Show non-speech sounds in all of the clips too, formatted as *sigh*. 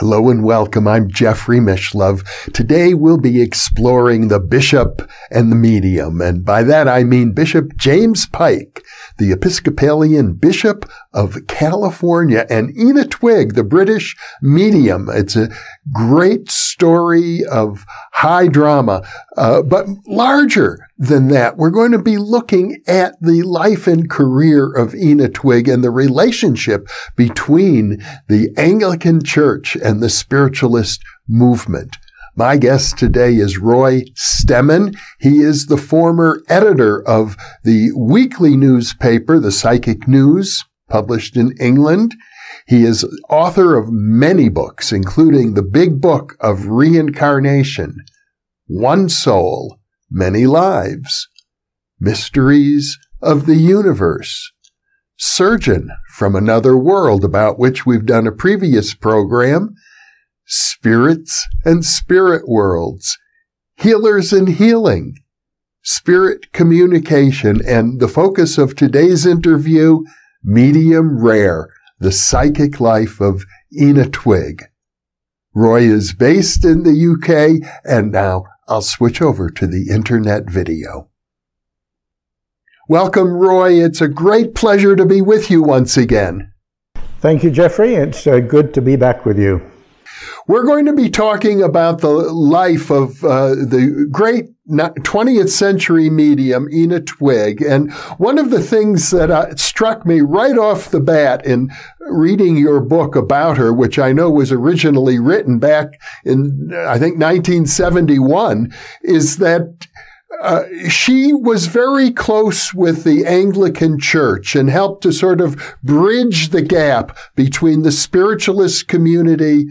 Hello and welcome. I'm Jeffrey Mishlove. Today we'll be exploring the bishop and the medium. And by that I mean Bishop James Pike, the Episcopalian Bishop of California, and Ena Twigg, the British medium. It's a great story of high drama, uh, but larger than that. We're going to be looking at the life and career of Ena Twigg and the relationship between the Anglican Church and the spiritualist movement. My guest today is Roy Stemman. He is the former editor of the weekly newspaper, The Psychic News, published in England. He is author of many books, including the big book of reincarnation, One Soul, Many Lives, Mysteries of the Universe, Surgeon from Another World, about which we've done a previous program, spirits and spirit worlds, healers and healing, spirit communication, and the focus of today's interview, medium rare, the psychic life of Ena Twigg. Roy is based in the UK, and now I'll switch over to the internet video. Welcome, Roy. It's a great pleasure to be with you once again. Thank you, Jeffrey. It's uh, good to be back with you. We're going to be talking about the life of uh, the great 20th century medium, Ena Twigg. And one of the things that uh, struck me right off the bat in reading your book about her, which I know was originally written back in, I think, 1971, is that uh, she was very close with the Anglican Church and helped to sort of bridge the gap between the spiritualist community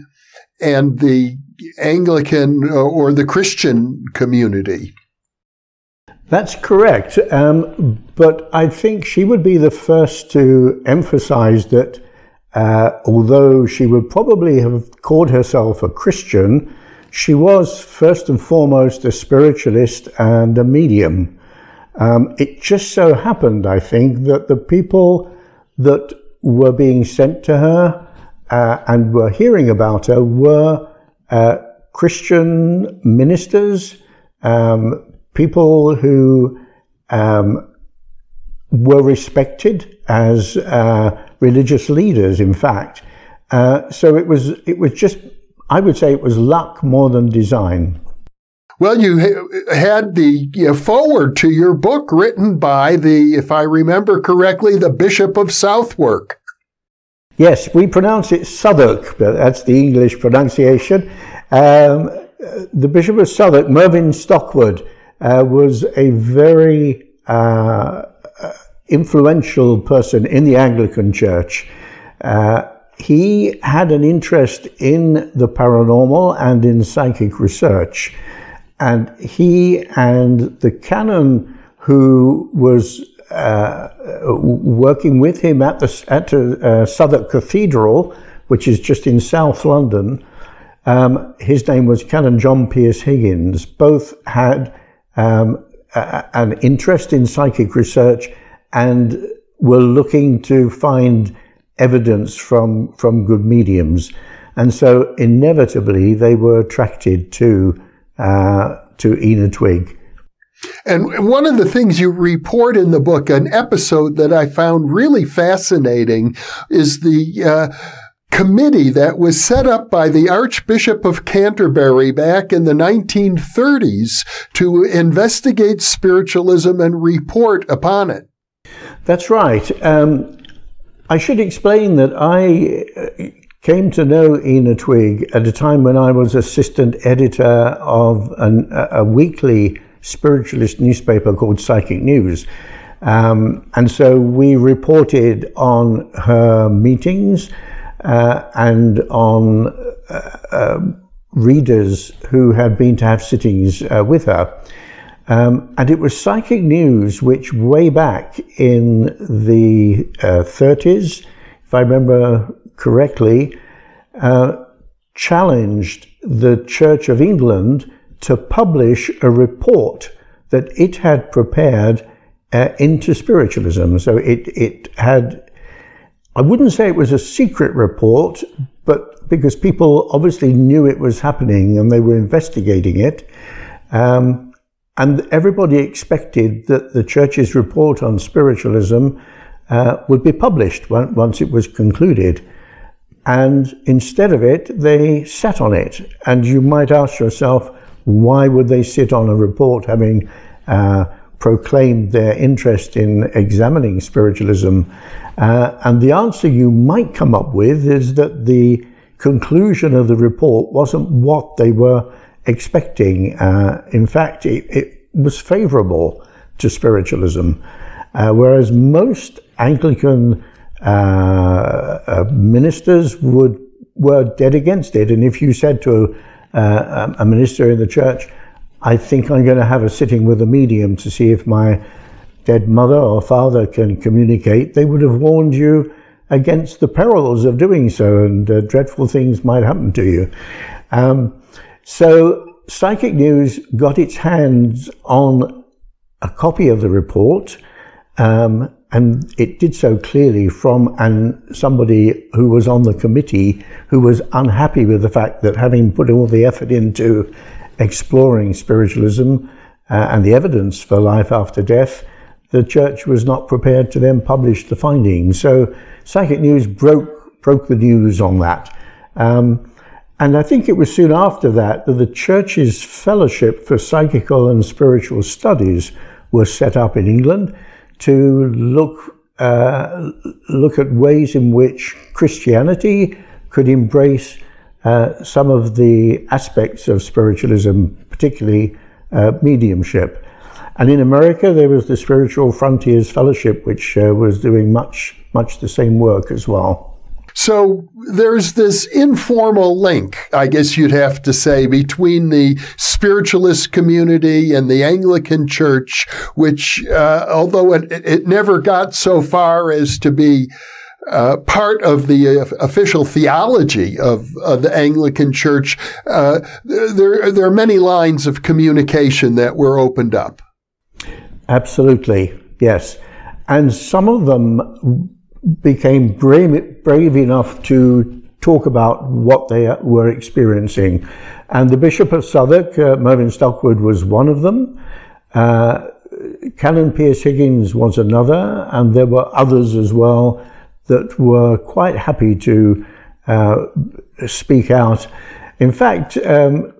and the Anglican uh, or the Christian community. That's correct. Um, but I think she would be the first to emphasize that uh, although she would probably have called herself a Christian, she was first and foremost a spiritualist and a medium. Um, it just so happened, I think, that the people that were being sent to her uh, and were hearing about her were uh, Christian ministers, um, people who um, were respected as uh, religious leaders, in fact. Uh, so it was, it was just, I would say it was luck more than design. Well, you had the know, forward to your book written by the, if I remember correctly, the Bishop of Southwark. Yes, we pronounce it Southwark, but that's the English pronunciation. Um, the Bishop of Southwark, Mervyn Stockwood, uh, was a very uh, influential person in the Anglican Church. Uh, he had an interest in the paranormal and in psychic research. And he and the canon who was uh, working with him at the at uh, Southwark Cathedral, which is just in South London. Um, his name was Canon John Pearce Higgins. Both had um, a, an interest in psychic research and were looking to find evidence from from good mediums, and so inevitably they were attracted to uh, to Ena Twigg. And one of the things you report in the book, an episode that I found really fascinating, is the uh, committee that was set up by the Archbishop of Canterbury back in the 1930s to investigate spiritualism and report upon it. That's right. Um, I should explain that I uh, came to know Ena Twigg at a time when I was assistant editor of an, a weekly spiritualist newspaper called Psychic News. Um, and so we reported on her meetings uh, and on uh, uh, readers who had been to have sittings uh, with her. Um, and it was Psychic News which, way back in the uh, 30s, if I remember correctly, uh, challenged the Church of England to publish a report that it had prepared uh, into spiritualism. So it, it had, I wouldn't say it was a secret report, but because people obviously knew it was happening and they were investigating it. Um, and everybody expected that the church's report on spiritualism uh, would be published once it was concluded. And instead of it, they sat on it. And you might ask yourself, why would they sit on a report having uh, proclaimed their interest in examining spiritualism? Uh, and the answer you might come up with is that the conclusion of the report wasn't what they were expecting. Uh, in fact, it, it was favorable to spiritualism, uh, whereas most Anglican uh, uh, ministers would were dead against it. And if you said to a, a minister in the church, I think I'm going to have a sitting with a medium to see if my dead mother or father can communicate, they would have warned you against the perils of doing so, and uh, dreadful things might happen to you. Um, so, Psychic News got its hands on a copy of the report, um, and it did so clearly from an, somebody who was on the committee who was unhappy with the fact that having put all the effort into exploring spiritualism uh, and the evidence for life after death, the church was not prepared to then publish the findings. So Psychic News broke, broke the news on that. Um, and I think it was soon after that that the church's fellowship for psychical and spiritual studies was set up in England to look uh, look at ways in which Christianity could embrace uh, some of the aspects of spiritualism, particularly uh, mediumship. And in America, there was the Spiritual Frontiers Fellowship, which uh, was doing much, much the same work as well. So there's this informal link, I guess you'd have to say, between the spiritualist community and the Anglican Church, which, uh, although it, it never got so far as to be uh, part of the uh, official theology of the Anglican Church, uh, there, there are many lines of communication that were opened up. Absolutely, yes. And some of them became brave, brave enough to talk about what they were experiencing. And the Bishop of Southwark, uh, Mervyn Stockwood, was one of them. Uh, Canon Pearce Higgins was another, and there were others as well that were quite happy to uh, speak out. In fact, um,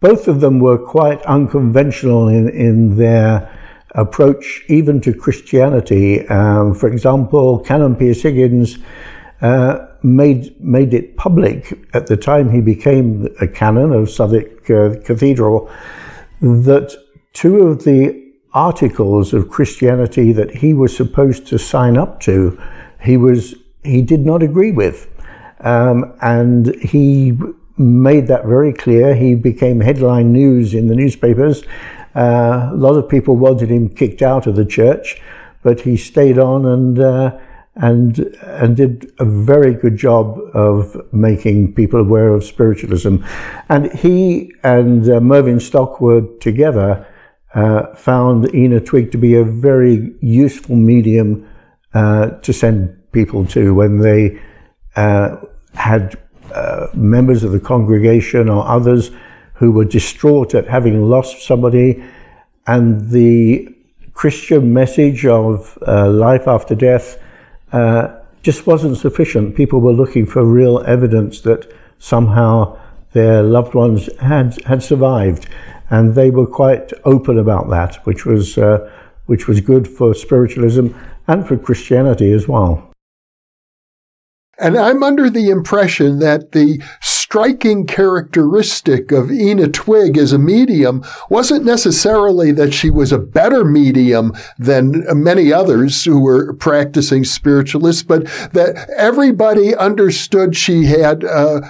both of them were quite unconventional in, in their approach even to Christianity. Um, for example, Canon Pearce Higgins uh, made made it public at the time he became a canon of Southwark uh, Cathedral that two of the articles of Christianity that he was supposed to sign up to, he was he did not agree with, um, and he made that very clear. He became headline news in the newspapers uh, a lot of people wanted him kicked out of the church, but he stayed on and uh, and and did a very good job of making people aware of spiritualism. And he and uh, Mervyn Stockwood together uh, found Ena Twigg to be a very useful medium uh, to send people to when they had members of the congregation or others who were distraught at having lost somebody, and the Christian message of uh, life after death uh, just wasn't sufficient. People were looking for real evidence that somehow their loved ones had had survived, and they were quite open about that, which was uh, which was good for spiritualism and for Christianity as well. And I'm under the impression that the striking characteristic of Ena Twigg as a medium wasn't necessarily that she was a better medium than many others who were practicing spiritualists, but that everybody understood she had uh,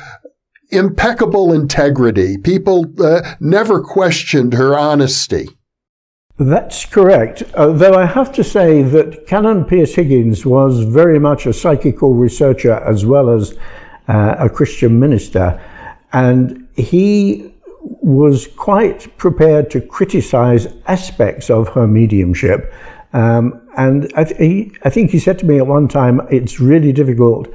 impeccable integrity. People uh, never questioned her honesty. That's correct. Though I have to say that Canon Pearce Higgins was very much a psychical researcher as well as uh, a Christian minister. And he was quite prepared to criticize aspects of her mediumship. Um, and I, th- he, I think he said to me at one time, it's really difficult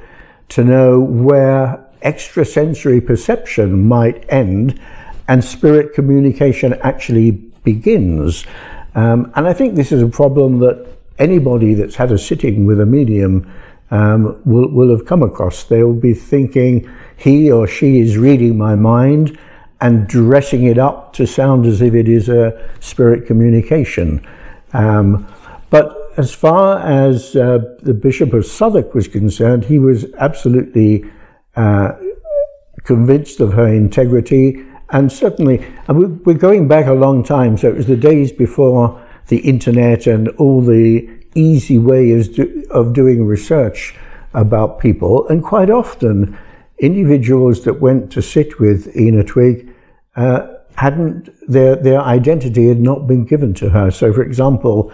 to know where extrasensory perception might end and spirit communication actually begins. Um, and I think this is a problem that anybody that's had a sitting with a medium um, will, will have come across. They'll be thinking he or she is reading my mind and dressing it up to sound as if it is a spirit communication. Um, but as far as uh, the Bishop of Southwark was concerned, he was absolutely uh, convinced of her integrity and certainly, and we're going back a long time, so it was the days before the internet and all the easy ways of doing research about people. And quite often, individuals that went to sit with Ena Twigg uh, hadn't, their, their identity had not been given to her. So, for example,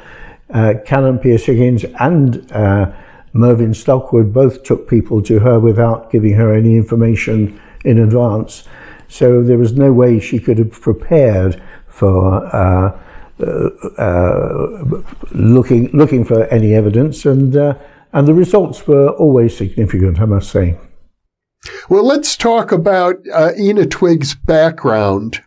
uh, Canon Pearce Higgins and uh, Mervyn Stockwood both took people to her without giving her any information in advance. So there was no way she could have prepared for uh, looking looking for any evidence, and uh, and the results were always significant, I must say. Well, let's talk about uh, Ena Twigg's background.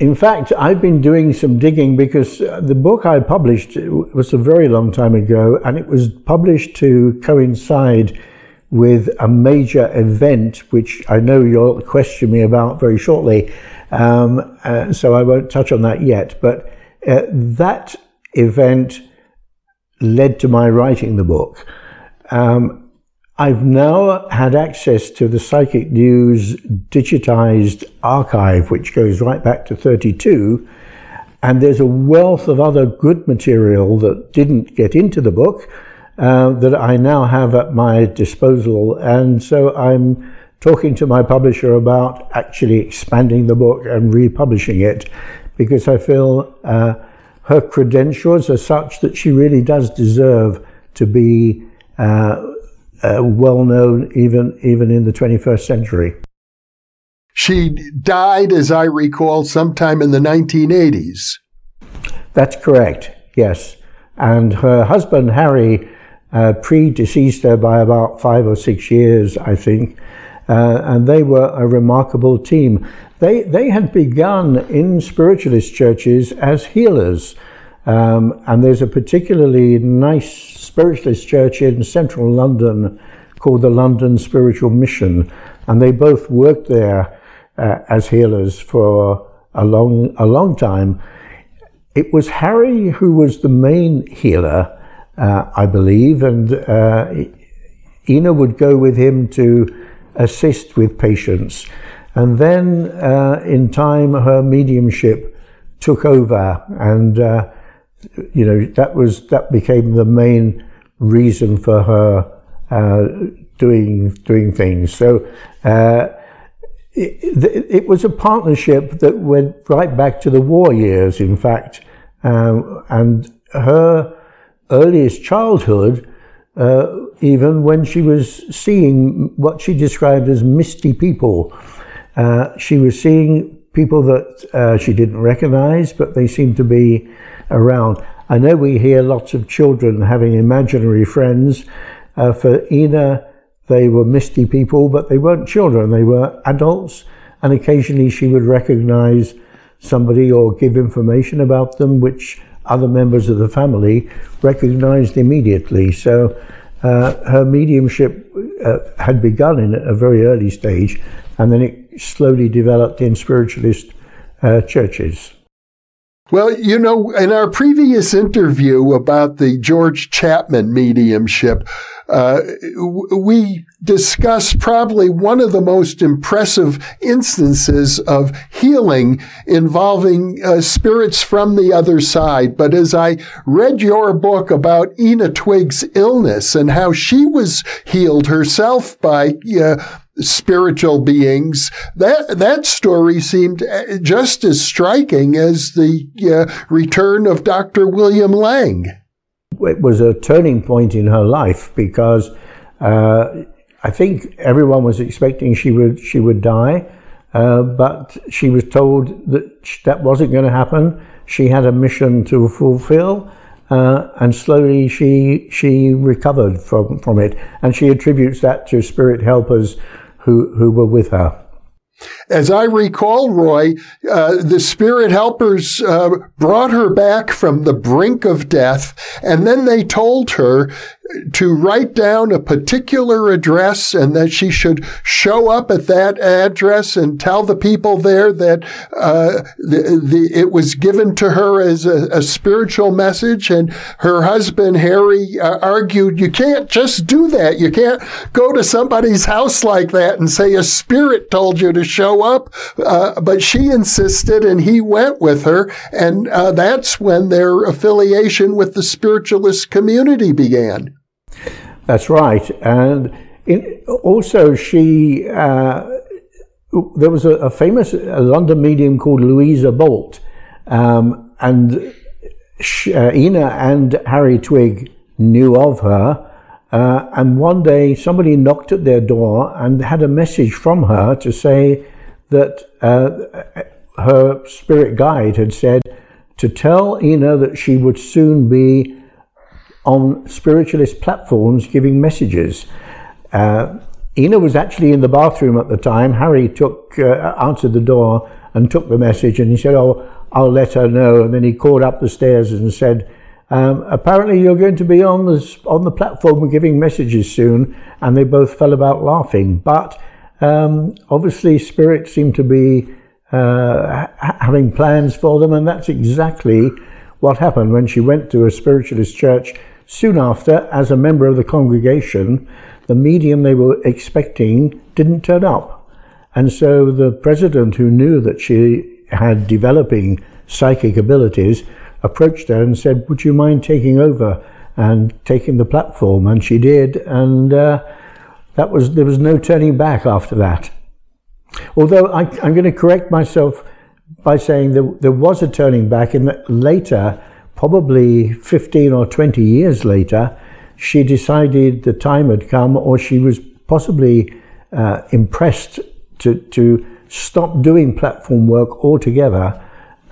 In fact, I've been doing some digging because uh, the book I published was a very long time ago, and it was published to coincide with a major event, which I know you'll question me about very shortly. Um, uh, so I won't touch on that yet. But uh, that event led to my writing the book. Um, I've now had access to the Psychic News digitized archive, which goes right back to 32. And there's a wealth of other good material that didn't get into the book uh, that I now have at my disposal. And so I'm talking to my publisher about actually expanding the book and republishing it because I feel uh, her credentials are such that she really does deserve to be uh, uh well known even, even in the 21st century. She died, as I recall, sometime in the 1980s. That's correct, yes. And her husband, Harry, uh, predeceased her by about five or six years, I think. Uh, and they were a remarkable team. They, they had begun in spiritualist churches as healers. Um, and there's a particularly nice spiritualist church in central London called the London Spiritual Mission. And they both worked there uh, as healers for a long, a long time. It was Harry who was the main healer uh, I believe, and uh, Ena would go with him to assist with patients. And then uh, in time, her mediumship took over, and uh, you know that was that became the main reason for her uh, doing doing things. So. Uh, it, it, was a partnership that went right back to the war years, in fact, um, and her earliest childhood, uh, even when she was seeing what she described as misty people. Uh, she was seeing people that uh, she didn't recognize, but they seemed to be around. I know we hear lots of children having imaginary friends. Uh, for Ena, they were misty people, but they weren't children, they were adults. And occasionally she would recognize somebody or give information about them, which other members of the family recognized immediately. So uh, her mediumship uh, had begun in a very early stage, and then it slowly developed in spiritualist uh, churches. Well, you know, in our previous interview about the George Chapman mediumship, uh, we discussed probably one of the most impressive instances of healing involving uh, spirits from the other side. But as I read your book about Ena Twigg's illness and how she was healed herself by uh, spiritual beings. That that story seemed uh, just as striking as the uh, return of Dr. William Lang. It was a turning point in her life because uh, I think everyone was expecting she would she would die, uh, but she was told that that wasn't going to happen. She had a mission to fulfill. Uh, and slowly she she recovered from, from it, and she attributes that to spirit helpers who, who were with her. As I recall, Roy, uh, the spirit helpers uh, brought her back from the brink of death, and then they told her to write down a particular address and that she should show up at that address and tell the people there that uh, the, the, it was given to her as a, a spiritual message. And her husband, Harry, uh, argued, you can't just do that. You can't go to somebody's house like that and say a spirit told you to show up. Uh, but she insisted and he went with her. And uh, that's when their affiliation with the spiritualist community began. That's right. And in, also, she, uh, there was a, a famous London medium called Louisa Bolt. Um, and she, uh, Ena and Harry Twigg knew of her. Uh, and one day somebody knocked at their door and had a message from her to say that uh, her spirit guide had said to tell Ena that she would soon be on spiritualist platforms giving messages. Uh, Ena was actually in the bathroom at the time. Harry took uh, answered the door and took the message, and he said, "Oh, I'll let her know." And then he called up the stairs and said, um, "Apparently, you're going to be on the on the platform giving messages soon." And they both fell about laughing. But um, obviously, spirit seemed to be uh, having plans for them, and that's exactly what happened when she went to a spiritualist church Soon after, as a member of the congregation, the medium they were expecting didn't turn up. And so the president, who knew that she had developing psychic abilities, approached her and said, Would you mind taking over and taking the platform? And she did. And uh, that was, there was no turning back after that. Although I, am going to correct myself by saying there, there was a turning back in that later probably 15 or 20 years later, she decided the time had come, or she was possibly uh, impressed to, to stop doing platform work altogether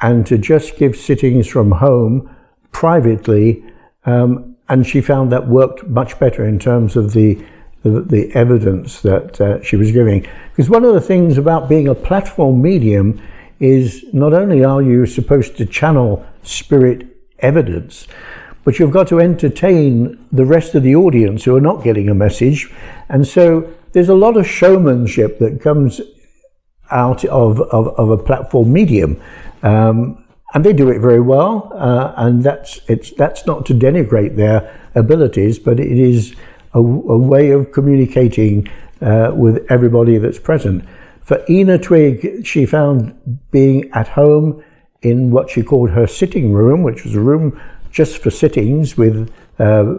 and to just give sittings from home privately. Um, and she found that worked much better in terms of the, the, the evidence that uh, she was giving. Because one of the things about being a platform medium is not only are you supposed to channel spirit evidence. But you've got to entertain the rest of the audience who are not getting a message. And so there's a lot of showmanship that comes out of, of, of a platform medium. Um, and they do it very well. Uh, and that's, it's, that's not to denigrate their abilities, but it is a, a way of communicating uh, with everybody that's present. For Ena Twigg, she found being at home in what she called her sitting room, which was a room just for sittings with uh,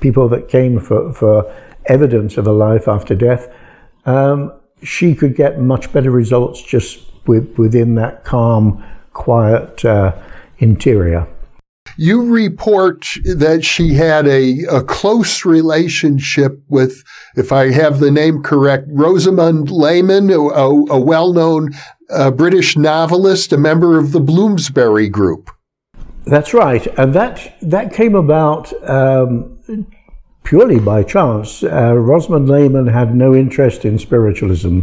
people that came for, for evidence of a life after death, um, she could get much better results just with, within that calm, quiet uh, interior. You report that she had a, a close relationship with, if I have the name correct, Rosamond Lehmann, a, a well-known uh, British novelist, a member of the Bloomsbury Group. That's right, and that that came about um, purely by chance. Uh, Rosamond Lehmann had no interest in spiritualism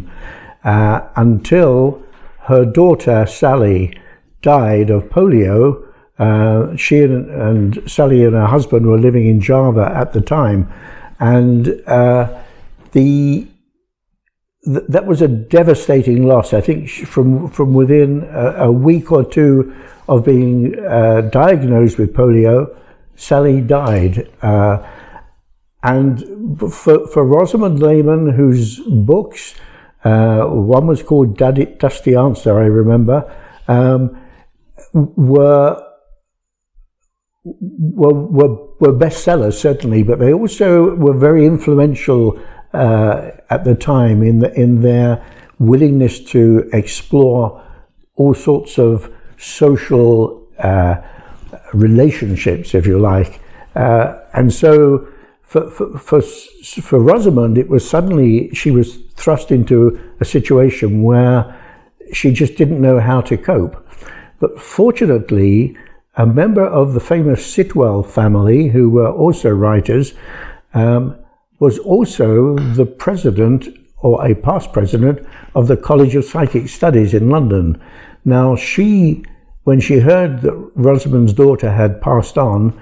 uh, until her daughter Sally died of polio uh, she and, and, Sally and her husband were living in Java at the time, and uh, the th- that was a devastating loss. I think from from within a, a week or two of being uh, diagnosed with polio, Sally died. Uh, and for, for Rosamond Lehmann, whose books, uh, one was called Daddy, Dusty Answer, I remember, um, were were, were, were bestsellers, certainly, but they also were very influential uh, at the time in, the, in their willingness to explore all sorts of social uh, relationships, if you like. Uh, and so for, for, for, for Rosamond, it was suddenly she was thrust into a situation where she just didn't know how to cope. But fortunately, a member of the famous Sitwell family, who were also writers, um, was also the president or a past president of the College of Psychic Studies in London. Now, she, when she heard that Rosamond's daughter had passed on,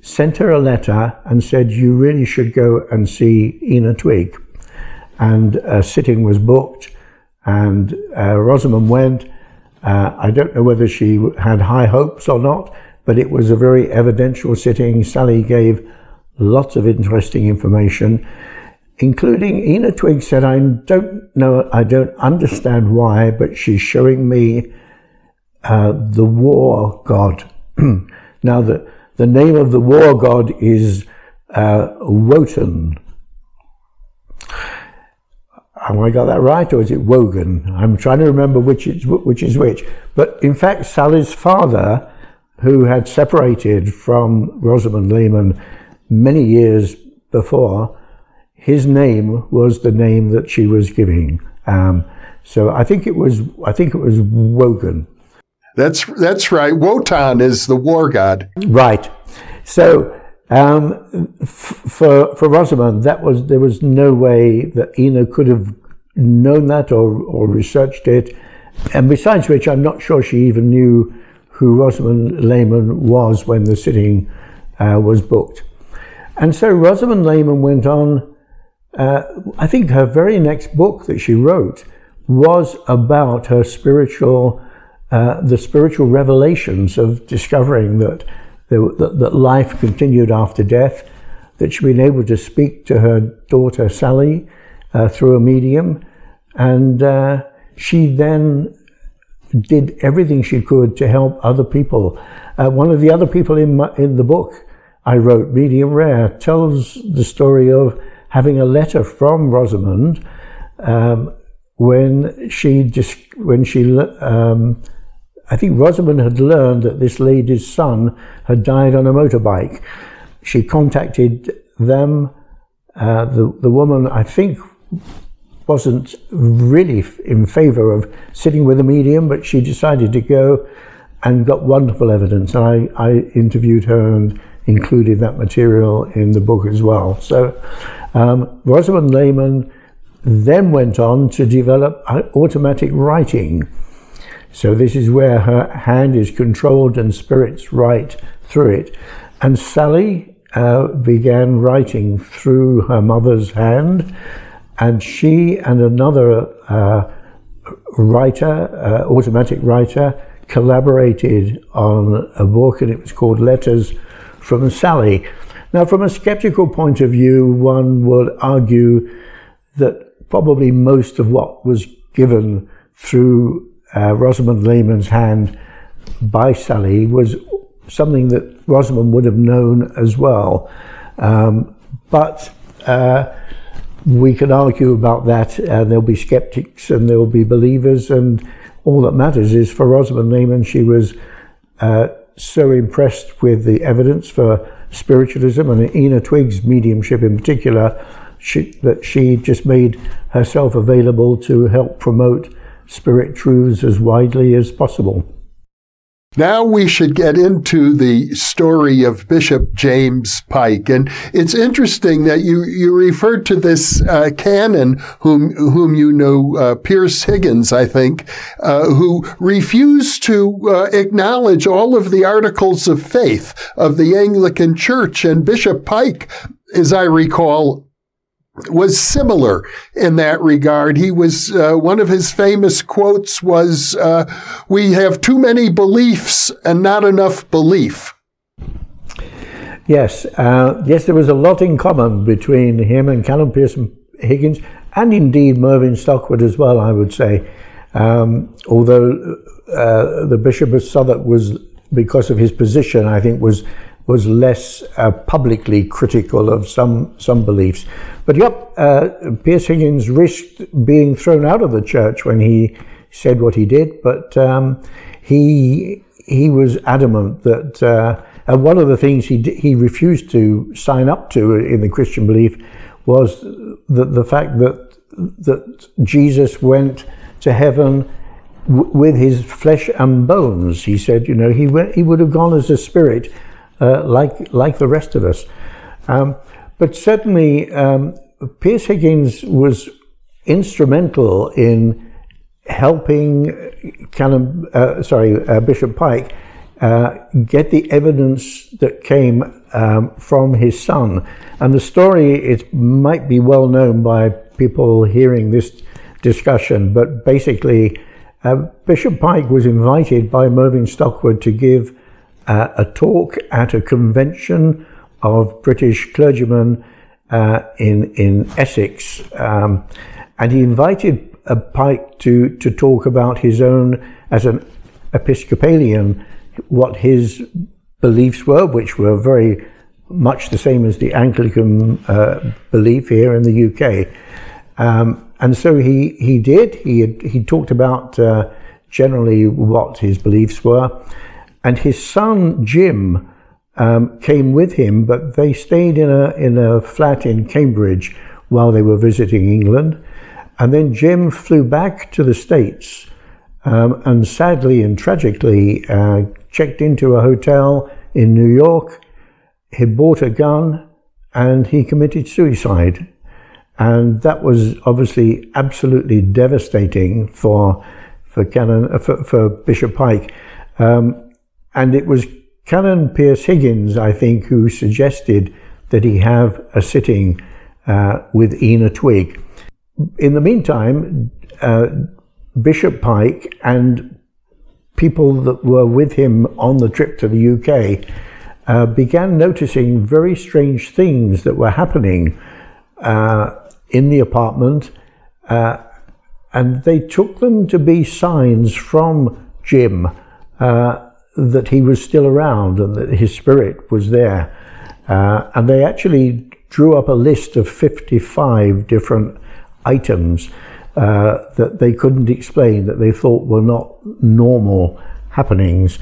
sent her a letter and said, You really should go and see Ena Twigg. And a sitting was booked, and uh, Rosamond went. Uh, I don't know whether she had high hopes or not, but it was a very evidential sitting. Sally gave lots of interesting information, including Ena Twigg said, I don't know, I don't understand why, but she's showing me uh, the war god. *clears throat* now, the, the name of the war god is uh, Wotan. Have I got that right, or is it Wogan? I'm trying to remember which is which is which. But in fact, Sally's father, who had separated from Rosamond Lehmann many years before, his name was the name that she was giving. Um, so I think it was I think it was Wogan. That's that's right. Wotan is the war god. Right. So um, f- for for Rosamond, that was there was no way that Ena could have known that or or researched it. And besides which, I'm not sure she even knew who Rosamond Lehmann was when the sitting uh, was booked. And so Rosamond Lehmann went on. Uh, I think her very next book that she wrote was about her spiritual uh, the spiritual revelations of discovering that, that, that life continued after death, that she'd been able to speak to her daughter Sally uh, through a medium, and uh, she then did everything she could to help other people. Uh, one of the other people in, my, in the book I wrote, Medium Rare, tells the story of having a letter from Rosamond um, when she just when she um, I think Rosamond had learned that this lady's son had died on a motorbike. She contacted them. Uh, the, the woman, I think, wasn't really in favor of sitting with a medium, but she decided to go and got wonderful evidence. And I, I interviewed her and included that material in the book as well. So um, Rosamond Lehmann then went on to develop automatic writing. So this is where her hand is controlled and spirits write through it. And Sally uh, began writing through her mother's hand, and she and another uh, writer, uh, automatic writer, collaborated on a book, and it was called Letters from Sally. Now, from a skeptical point of view, one would argue that probably most of what was given through uh, Rosamond Lehmann's hand by Sally was something that Rosamond would have known as well. Um, but uh, we can argue about that. Uh, there'll be skeptics and there'll be believers, and all that matters is for Rosamond Lehmann, she was uh, so impressed with the evidence for spiritualism and Ena Twigg's mediumship in particular she, that she just made herself available to help promote spirit truths as widely as possible. Now we should get into the story of Bishop James Pike. And it's interesting that you, you referred to this uh, canon whom, whom you know, uh, Pearce Higgins, I think, uh, who refused to uh, acknowledge all of the articles of faith of the Anglican Church. And Bishop Pike, as I recall, was similar in that regard. He was uh, one of his famous quotes was, uh, "We have too many beliefs and not enough belief." Yes, uh, yes, there was a lot in common between him and Canon Pearce Higgins, and indeed Mervyn Stockwood as well. I would say, um, although uh, the Bishop of Southwark was, because of his position, I think was was less uh, publicly critical of some some beliefs. But yep, uh, Pearce Higgins risked being thrown out of the church when he said what he did. But um, he he was adamant that. Uh, and one of the things he he refused to sign up to in the Christian belief was the, the fact that that Jesus went to heaven w- with his flesh and bones. He said, you know, he went, he would have gone as a spirit, uh, like like the rest of us. Um, but certainly, um, Pearce Higgins was instrumental in helping Canon, uh, sorry, uh, Bishop Pike uh, get the evidence that came um, from his son. And the story it might be well known by people hearing this discussion, but basically, uh, Bishop Pike was invited by Mervyn Stockwood to give uh, a talk at a convention of British clergymen uh, in in Essex, um, and he invited uh, Pike to to talk about his own as an Episcopalian what his beliefs were, which were very much the same as the Anglican uh, belief here in the UK. Um, and so he, he did. He, had, he talked about uh, generally what his beliefs were. And his son, Jim, um, came with him, but they stayed in a, in a flat in Cambridge while they were visiting England. And then Jim flew back to the States um, and sadly and tragically uh, checked into a hotel in New York. He bought a gun and he committed suicide. And that was obviously absolutely devastating for for Canon uh, for, for Bishop Pike. Um, and it was Canon Pearce Higgins, I think, who suggested that he have a sitting uh, with Ena Twigg. In the meantime, uh, Bishop Pike and people that were with him on the trip to the UK uh, began noticing very strange things that were happening uh, in the apartment, uh, and they took them to be signs from Jim uh, that he was still around and that his spirit was there. Uh, and they actually drew up a list of 55 different items uh, that they couldn't explain, that they thought were not normal happenings.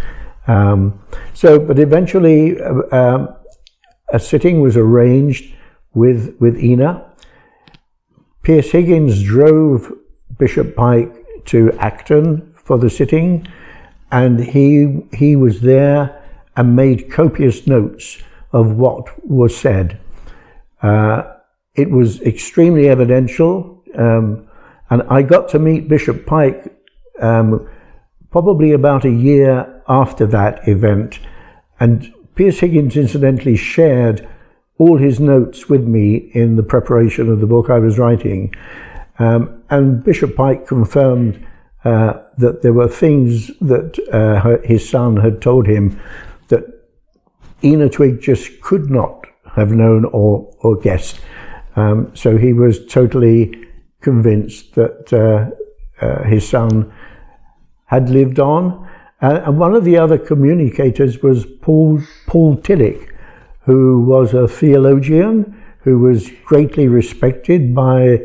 Um, so, but eventually, uh, um, a sitting was arranged with with Ena. Pearce Higgins drove Bishop Pike to Acton for the sitting, and he he was there and made copious notes of what was said. Uh, it was extremely evidential. Um, and I got to meet Bishop Pike um, probably about a year after that event. And Pearce Higgins incidentally shared all his notes with me in the preparation of the book I was writing. Um, and Bishop Pike confirmed uh, that there were things that uh, his son had told him that Ena Twigg just could not have known or, or guessed. Um, so he was totally convinced that uh, uh, his son had lived on. Uh, and one of the other communicators was Paul, Paul Tillich, who was a theologian who was greatly respected by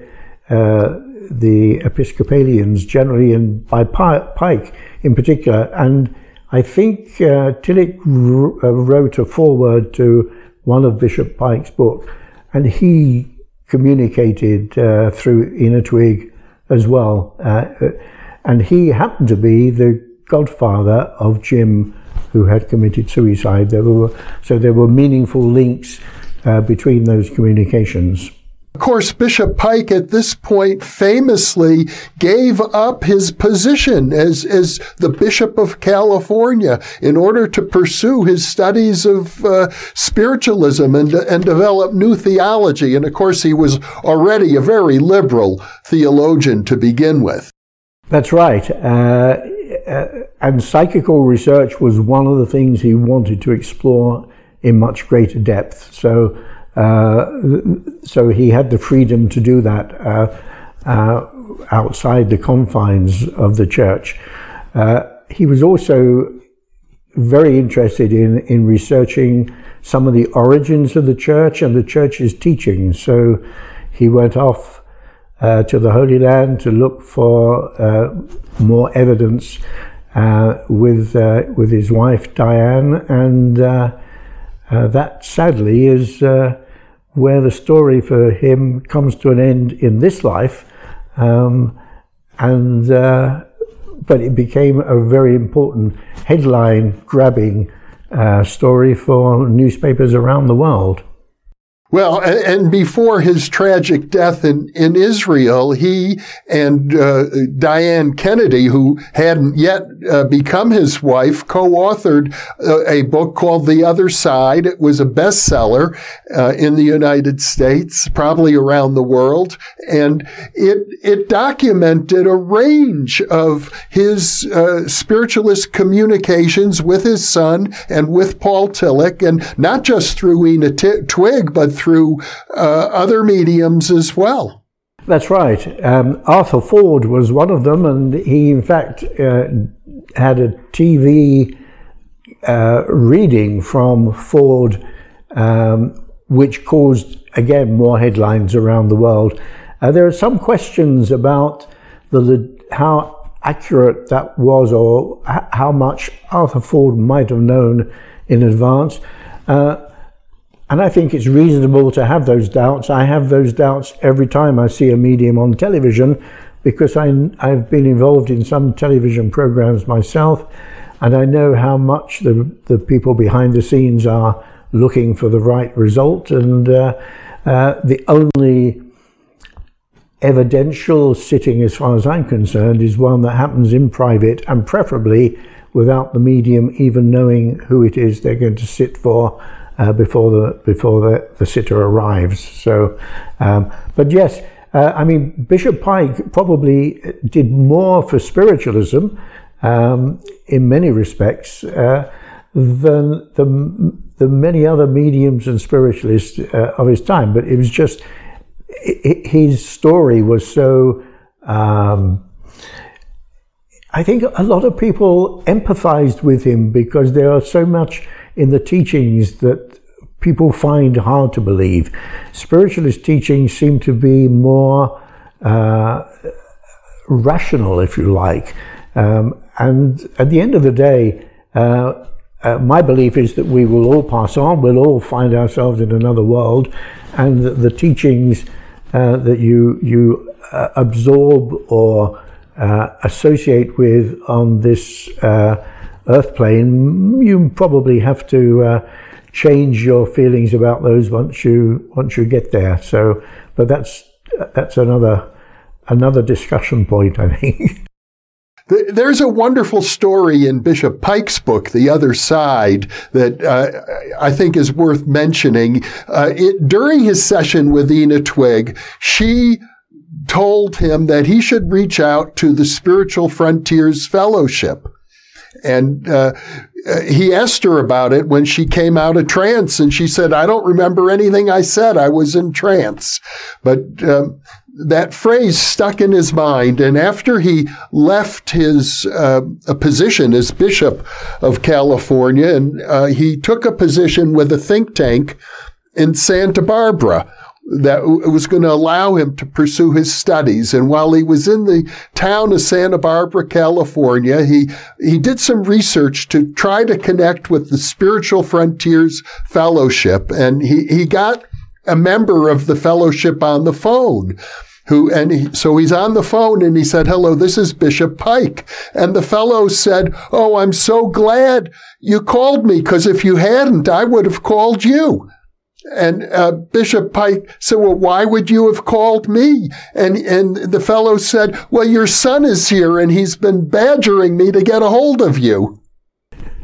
uh, the Episcopalians generally and by Pike in particular. And I think uh, Tillich uh, wrote a foreword to one of Bishop Pike's books, and he communicated uh, through Ena Twigg as well. Uh, and he happened to be the godfather of Jim, who had committed suicide. There were, so there were meaningful links uh, between those communications. Of course, Bishop Pike at this point famously gave up his position as, as the Bishop of California in order to pursue his studies of uh, spiritualism and, and develop new theology. And of course, he was already a very liberal theologian to begin with. That's right. Uh, uh, and psychical research was one of the things he wanted to explore in much greater depth. So so he had the freedom to do that uh, uh, outside the confines of the church. he was also very interested in, in researching some of the origins of the church and the church's teachings. So he went off uh, to the Holy Land to look for uh, more evidence uh, with uh, with his wife Diane, and uh, uh, that sadly is where the story for him comes to an end in this life. Um, and but it became a very important headline grabbing uh, story for newspapers around the world. Well, and before his tragic death in, in Israel, he and uh, Diane Kennedy, who hadn't yet uh, become his wife, co-authored uh, a book called The Other Side. It was a bestseller uh, in the United States, probably around the world, and it it documented a range of his uh, spiritualist communications with his son and with Paul Tillich, and not just through Ena T- Twigg, but through uh, other mediums as well. That's right. Um, Arthur Ford was one of them, and he, in fact, uh, had a TV uh, reading from Ford, um, which caused, again, more headlines around the world. Uh, there are some questions about the how accurate that was, or how much Arthur Ford might have known in advance. Uh, and I think it's reasonable to have those doubts. I have those doubts every time I see a medium on television because I, I've been involved in some television programs myself and I know how much the, the people behind the scenes are looking for the right result. And uh, uh, the only evidential sitting, as far as I'm concerned, is one that happens in private and preferably without the medium even knowing who it is they're going to sit for uh, before the before the, the sitter arrives. So, um, but yes, uh, I mean Bishop Pike probably did more for spiritualism um, in many respects uh, than the the many other mediums and spiritualists uh, of his time. But it was just it, his story was so. Um, I think a lot of people empathized with him because there are so much in the teachings that people find hard to believe. Spiritualist teachings seem to be more uh, rational, if you like. Um, and at the end of the day, uh, uh, my belief is that we will all pass on, we'll all find ourselves in another world, and that the teachings uh, that you, you uh, absorb or uh, associate with on this earth plane, you probably have to uh, change your feelings about those once you once you get there. So, but that's that's another another discussion point, I think. *laughs* There's a wonderful story in Bishop Pike's book, The Other Side, that uh, I think is worth mentioning. Uh, it, during his session with Ena Twigg, she told him that he should reach out to the Spiritual Frontiers Fellowship. And uh, he asked her about it when she came out of trance, and she said, "I don't remember anything I said. I was in trance." But um, that phrase stuck in his mind, and after he left his uh, position as bishop of California, and uh, he took a position with a think tank in Santa Barbara that was going to allow him to pursue his studies. And while he was in the town of Santa Barbara, California, he, he did some research to try to connect with the Spiritual Frontiers Fellowship. And he, he got a member of the fellowship on the phone who, and he, so he's on the phone and he said, hello, this is Bishop Pike. And the fellow said, oh, I'm so glad you called me because if you hadn't, I would have called you. And uh, Bishop Pike said, "Well, why would you have called me?" And and the fellow said, "Well, your son is here, and he's been badgering me to get a hold of you."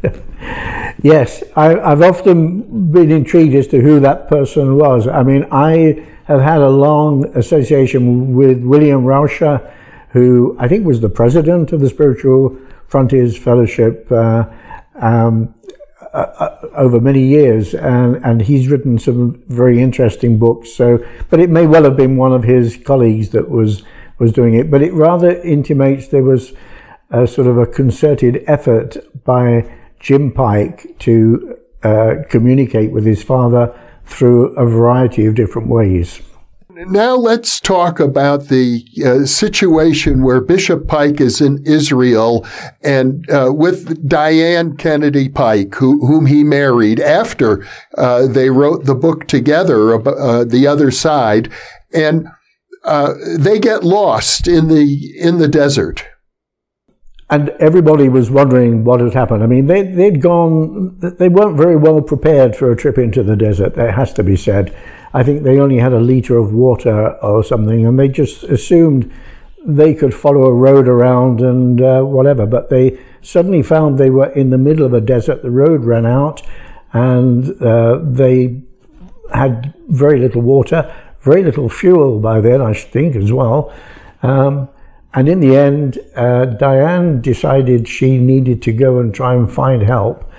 *laughs* yes, I, have often been intrigued as to who that person was. I mean, I have had a long association with William Rauscher, who I think was the president of the Spiritual Frontiers Fellowship. Uh, um, over many years, and, and he's written some very interesting books. So, but it may well have been one of his colleagues that was was doing it. But it rather intimates there was a sort of a concerted effort by Jim Pike to uh, communicate with his father through a variety of different ways. Now let's talk about the uh, situation where Bishop Pike is in Israel and uh, with Diane Kennedy Pike, who, whom he married after uh, they wrote the book together, uh, The Other Side, and uh, they get lost in the in the desert. And everybody was wondering what had happened. I mean, they, they'd gone, they weren't very well prepared for a trip into the desert, it has to be said. I think they only had a litre of water or something, and they just assumed they could follow a road around and uh, whatever. But they suddenly found they were in the middle of a desert, the road ran out, and uh, they had very little water, very little fuel by then, I should think, as well. Um, and in the end, uh, Diane decided she needed to go and try and find help,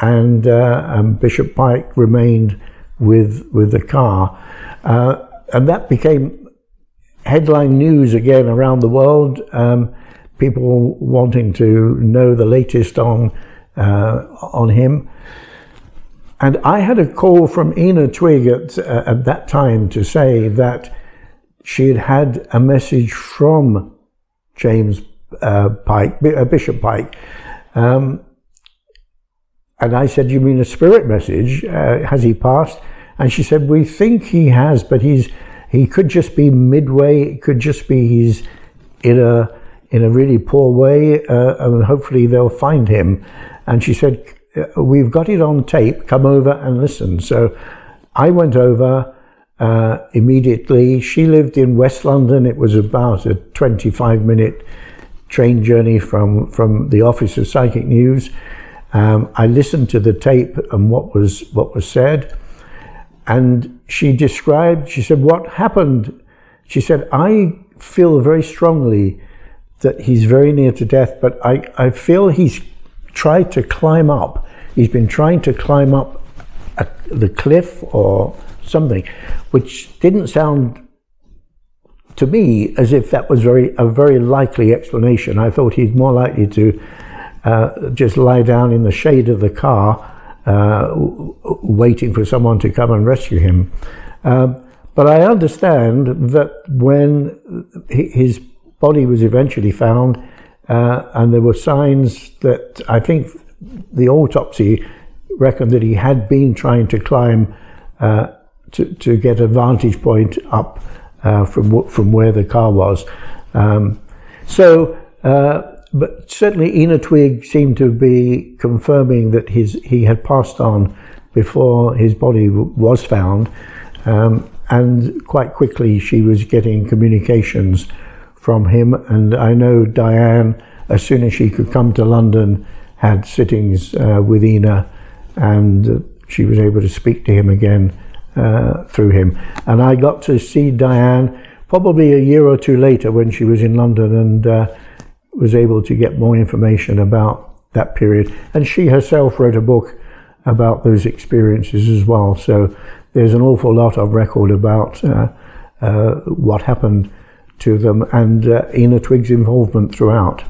and, uh, and Bishop Pike remained with with the car, uh, and that became headline news again around the world. Um, people wanting to know the latest on uh, on him. And I had a call from Ena Twigg at, uh, at that time to say that she had had a message from James uh, Pike, uh, Bishop Pike. Um, and I said, You mean a spirit message? Uh, has he passed? And she said, We think he has, but he's he could just be midway. It could just be he's in a in a really poor way, uh, and hopefully they'll find him. And she said, We've got it on tape. Come over and listen. So I went over uh, immediately. She lived in West London. It was about a 25 minute train journey from, from the office of Psychic News. Um, I listened to the tape and what was what was said, and she described. She said, "What happened?" She said, "I feel very strongly that he's very near to death, but I, I feel he's tried to climb up. He's been trying to climb up a, the cliff or something, which didn't sound to me as if that was very a very likely explanation. I thought he's more likely to uh, just lie down in the shade of the car, uh, waiting for someone to come and rescue him. Um, but I understand that when his body was eventually found, uh, and there were signs that I think the autopsy reckoned that he had been trying to climb uh, to, to get a vantage point up uh, from from where the car was. Um, so, uh, but certainly Ena Twigg seemed to be confirming that his he had passed on before his body w- was found, um, and quite quickly she was getting communications from him. And I know Diane, as soon as she could come to London, had sittings uh, with Ena, and she was able to speak to him again uh, through him. And I got to see Diane probably a year or two later when she was in London and uh, was able to get more information about that period. And she herself wrote a book about those experiences as well. So there's an awful lot of record about uh, uh what happened to them and uh, Ena Twigg's involvement throughout.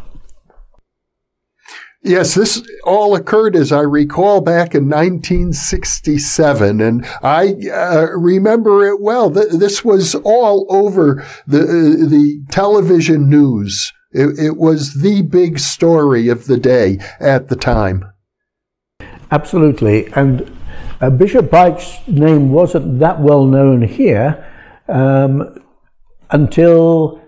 Yes, this all occurred, as I recall, back in 1967, and I uh, remember it well. This was all over the uh, the television news. It, it, was the big story of the day at the time. Absolutely, and uh, Bishop Pike's name wasn't that well known here um, until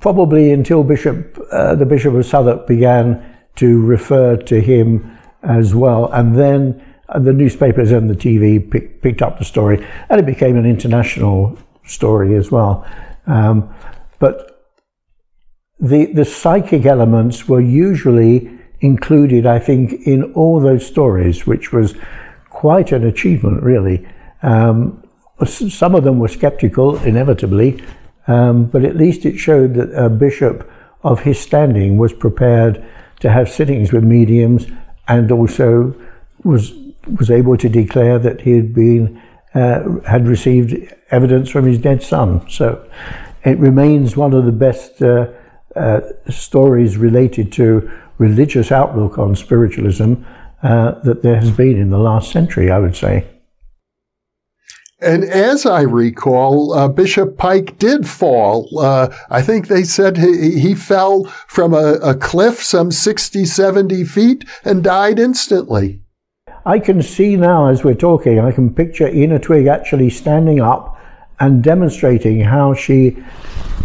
probably until Bishop, uh, the Bishop of Southwark began to refer to him as well, and then uh, the newspapers and the TV pick, picked up the story, and it became an international story as well. Um, but the the psychic elements were usually included, I think, in all those stories, which was quite an achievement, really. Um, some of them were skeptical, inevitably, um, but at least it showed that a bishop of his standing was prepared to have sittings with mediums and also was was able to declare that he had been uh, had received evidence from his dead son. So it remains one of the best uh, uh, stories related to religious outlook on spiritualism uh, that there has been in the last century, I would say. And as I recall, uh, Bishop Pike did fall. Uh, I think they said he, he fell from a, a, cliff some 60, 70 feet and died instantly. I can see now as we're talking, I can picture Ena Twigg actually standing up and demonstrating how she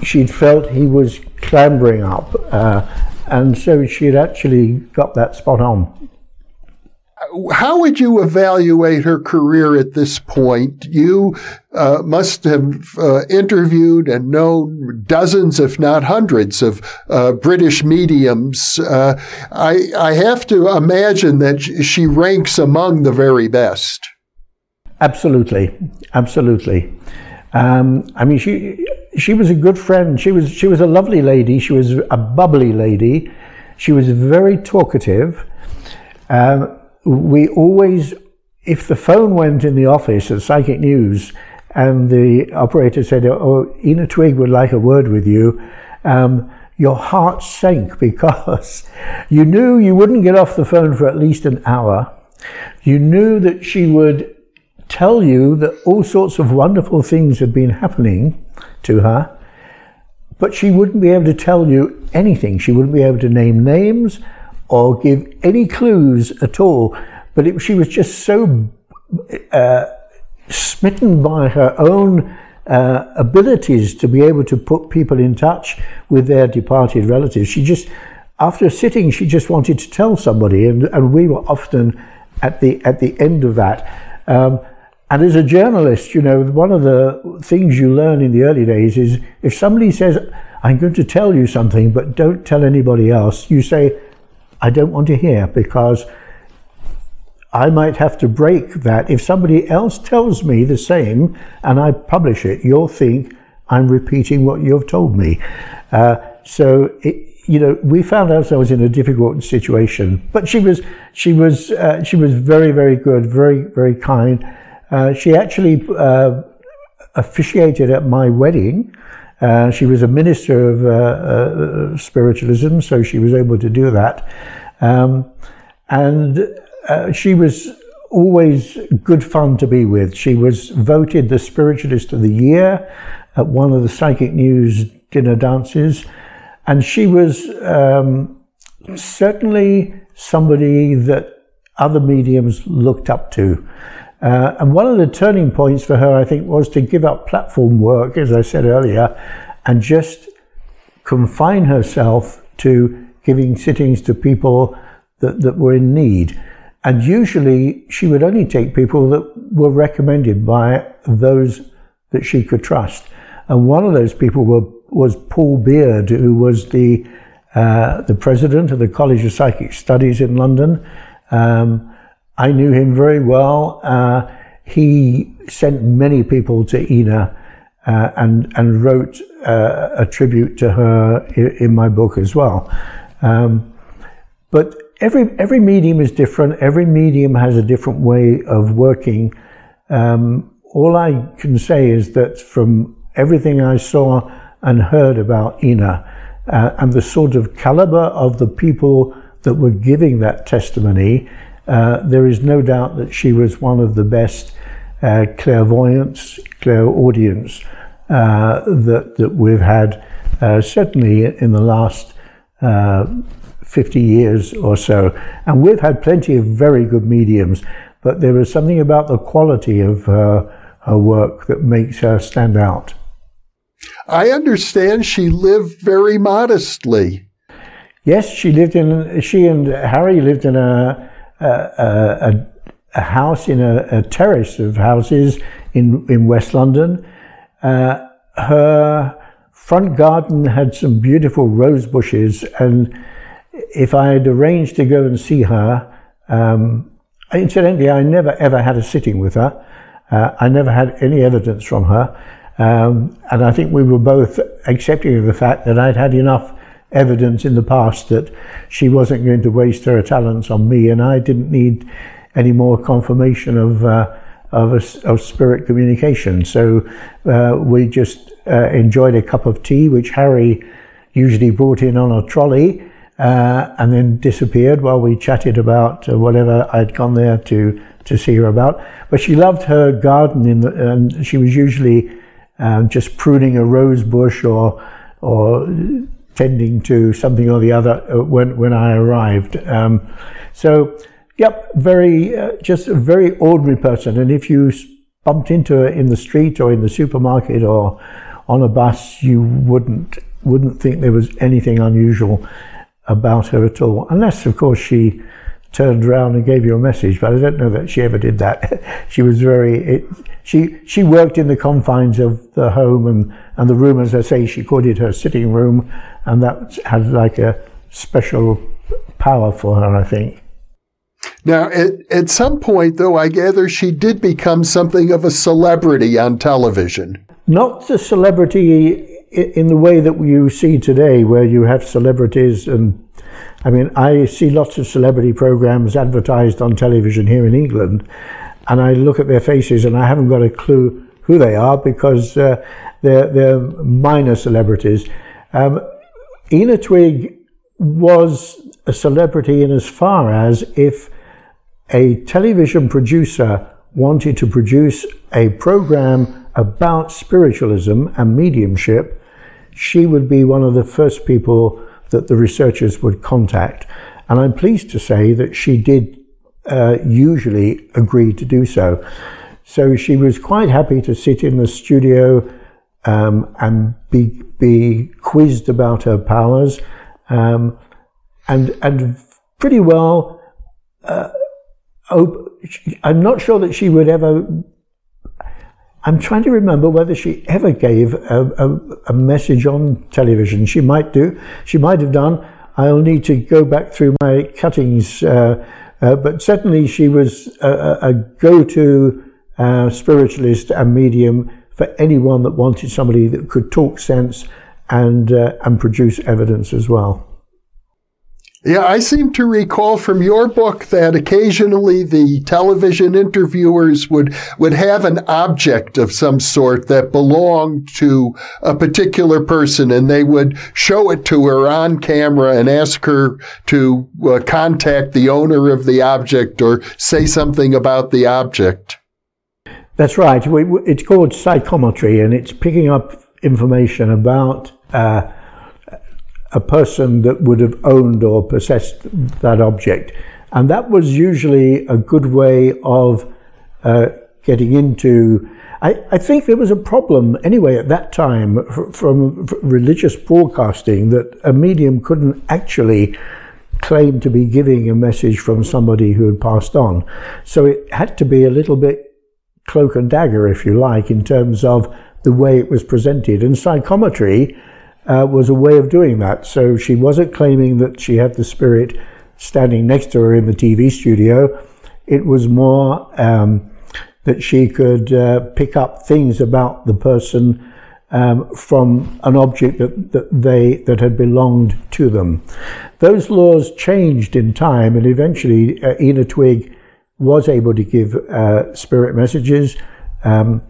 she'd felt he was clambering up. Uh, and so she'd actually got that spot on how would you evaluate her career at this point? You uh, must have uh, interviewed and known dozens, if not hundreds, of uh, British mediums. Uh, I, I have to imagine that she ranks among the very best. Absolutely, absolutely. Um, I mean, she she was a good friend. She was she was a lovely lady. She was a bubbly lady. She was very talkative. Um, we always, if the phone went in the office at Psychic News and the operator said, Oh, Ena Twigg would like a word with you, um, your heart sank *laughs* because you knew you wouldn't get off the phone for at least an hour. You knew that she would tell you that all sorts of wonderful things had been happening to her, but she wouldn't be able to tell you anything. She wouldn't be able to name names or give any clues at all. But it, she was just so uh, smitten by her own uh, abilities to be able to put people in touch with their departed relatives. She just, after sitting, she just wanted to tell somebody, and, and we were often at the at the end of that. Um, and as a journalist, you know, one of the things you learn in the early days is if somebody says, I'm going to tell you something, but don't tell anybody else, you say, I don't want to hear because I might have to break that. If somebody else tells me the same and I publish it, you'll think I'm repeating what you've told me. Uh, so, it, you know, we found ourselves in a difficult situation. But she was, she was, uh, she was very, very good, very, very kind. Uh, she actually uh, officiated at my wedding. Uh, she was a minister of uh, uh, spiritualism, so she was able to do that. Um, and uh, she was always good fun to be with. She was voted the spiritualist of the year at one of the Psychic News dinner dances. And she was um, certainly somebody that other mediums looked up to. Uh, and one of the turning points for her, I think, was to give up platform work, as I said earlier, and just confine herself to giving sittings to people that, that were in need. And usually she would only take people that were recommended by those that she could trust. And one of those people were, was Paul Beard, who was the, uh, the president of the College of Psychic Studies in London. Um, I knew him very well. Uh, he sent many people to Ena uh, and and wrote uh, a tribute to her in, in my book as well. Um, but every every medium is different. Every medium has a different way of working. Um, all I can say is that from everything I saw and heard about Ena uh, and the sort of caliber of the people that were giving that testimony, uh, there is no doubt that she was one of the best uh, clairvoyants, clairaudience uh, that, that we've had, uh, certainly in the last uh, 50 years or so. And we've had plenty of very good mediums, but there is something about the quality of her, her work that makes her stand out. I understand she lived very modestly. Yes, she lived in. She and Harry lived in a a, a, a house in a, a, terrace of houses in in West London. Uh, her front garden had some beautiful rose bushes, and if I had arranged to go and see her, um, incidentally, I never ever had a sitting with her. Uh, I never had any evidence from her. Um, and I think we were both accepting of the fact that I'd had enough evidence in the past that she wasn't going to waste her talents on me, and I didn't need any more confirmation of uh, of, a, of spirit communication. So uh, we just uh, enjoyed a cup of tea, which Harry usually brought in on a trolley, uh, and then disappeared while we chatted about uh, whatever I'd gone there to to see her about. But she loved her garden, the, and she was usually um, just pruning a rose bush or or tending to something or the other uh, when when I arrived. Um, so, yep, very uh, just a very ordinary person. And if you bumped into her in the street or in the supermarket or on a bus, you wouldn't wouldn't think there was anything unusual about her at all, unless, of course, she turned around and gave you a message. But I don't know that she ever did that. *laughs* she was very. It, she she worked in the confines of the home and and the room, as I say, she called it her sitting room, and that had like a special power for her, I think. Now, at, at some point, though, I gather she did become something of a celebrity on television. Not the celebrity in the way that you see today, where you have celebrities and I mean, I see lots of celebrity programs advertised on television here in England, and I look at their faces and I haven't got a clue who they are because uh, they're, they're minor celebrities. Um, Ena Twigg was a celebrity in as far as if a television producer wanted to produce a program about spiritualism and mediumship, she would be one of the first people that the researchers would contact. And I'm pleased to say that she did uh, usually agree to do so. So she was quite happy to sit in the studio um, and be, be quizzed about her powers, um, and and pretty well. Uh, op- I'm not sure that she would ever I'm trying to remember whether she ever gave a, a, a, message on television. She might do. She might have done. I'll need to go back through my cuttings. Uh, uh, but certainly she was a, a go-to uh, spiritualist and medium for anyone that wanted somebody that could talk sense and uh, and produce evidence as well. Yeah, I seem to recall from your book that occasionally the television interviewers would, would have an object of some sort that belonged to a particular person and they would show it to her on camera and ask her to uh, contact the owner of the object or say something about the object. That's right. It's called psychometry and it's picking up information about uh, a person that would have owned or possessed that object. And that was usually a good way of uh, getting into. I, I, think there was a problem anyway at that time from religious broadcasting that a medium couldn't actually claim to be giving a message from somebody who had passed on. So it had to be a little bit cloak and dagger, if you like, in terms of the way it was presented. And psychometry uh, was a way of doing that. So she wasn't claiming that she had the spirit standing next to her in the TV studio. It was more um, that she could uh, pick up things about the person um, from an object that, that they that had belonged to them. Those laws changed in time, and eventually uh, Ena Twigg was able to give uh, spirit messages um,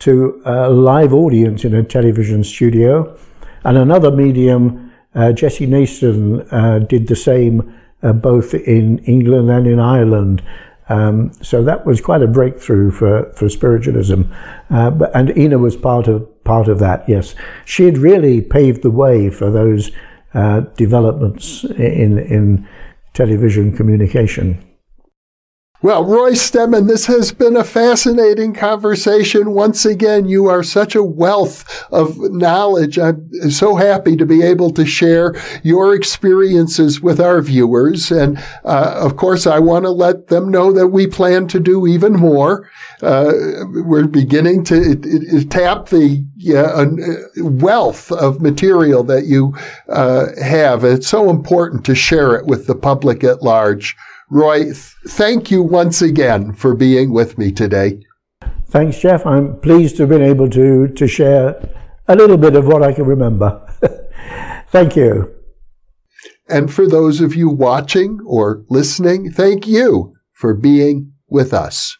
to a live audience in a television studio. And another medium, uh, Jessie Nason, uh, did the same uh, both in England and in Ireland. Um, so that was quite a breakthrough for, for spiritualism. Uh, but, and Ena was part of, part of that, yes. She had really paved the way for those uh, developments in, in television communication. Well, Roy Stemman, this has been a fascinating conversation. Once again, you are such a wealth of knowledge. I'm so happy to be able to share your experiences with our viewers. And, uh, of course, I want to let them know that we plan to do even more. Uh, we're beginning to it, it, tap the uh, wealth of material that you uh, have. It's so important to share it with the public at large. Roy, thank you once again for being with me today. Thanks, Jeff. I'm pleased to have been able to, to share a little bit of what I can remember. *laughs* thank you. And for those of you watching or listening, thank you for being with us.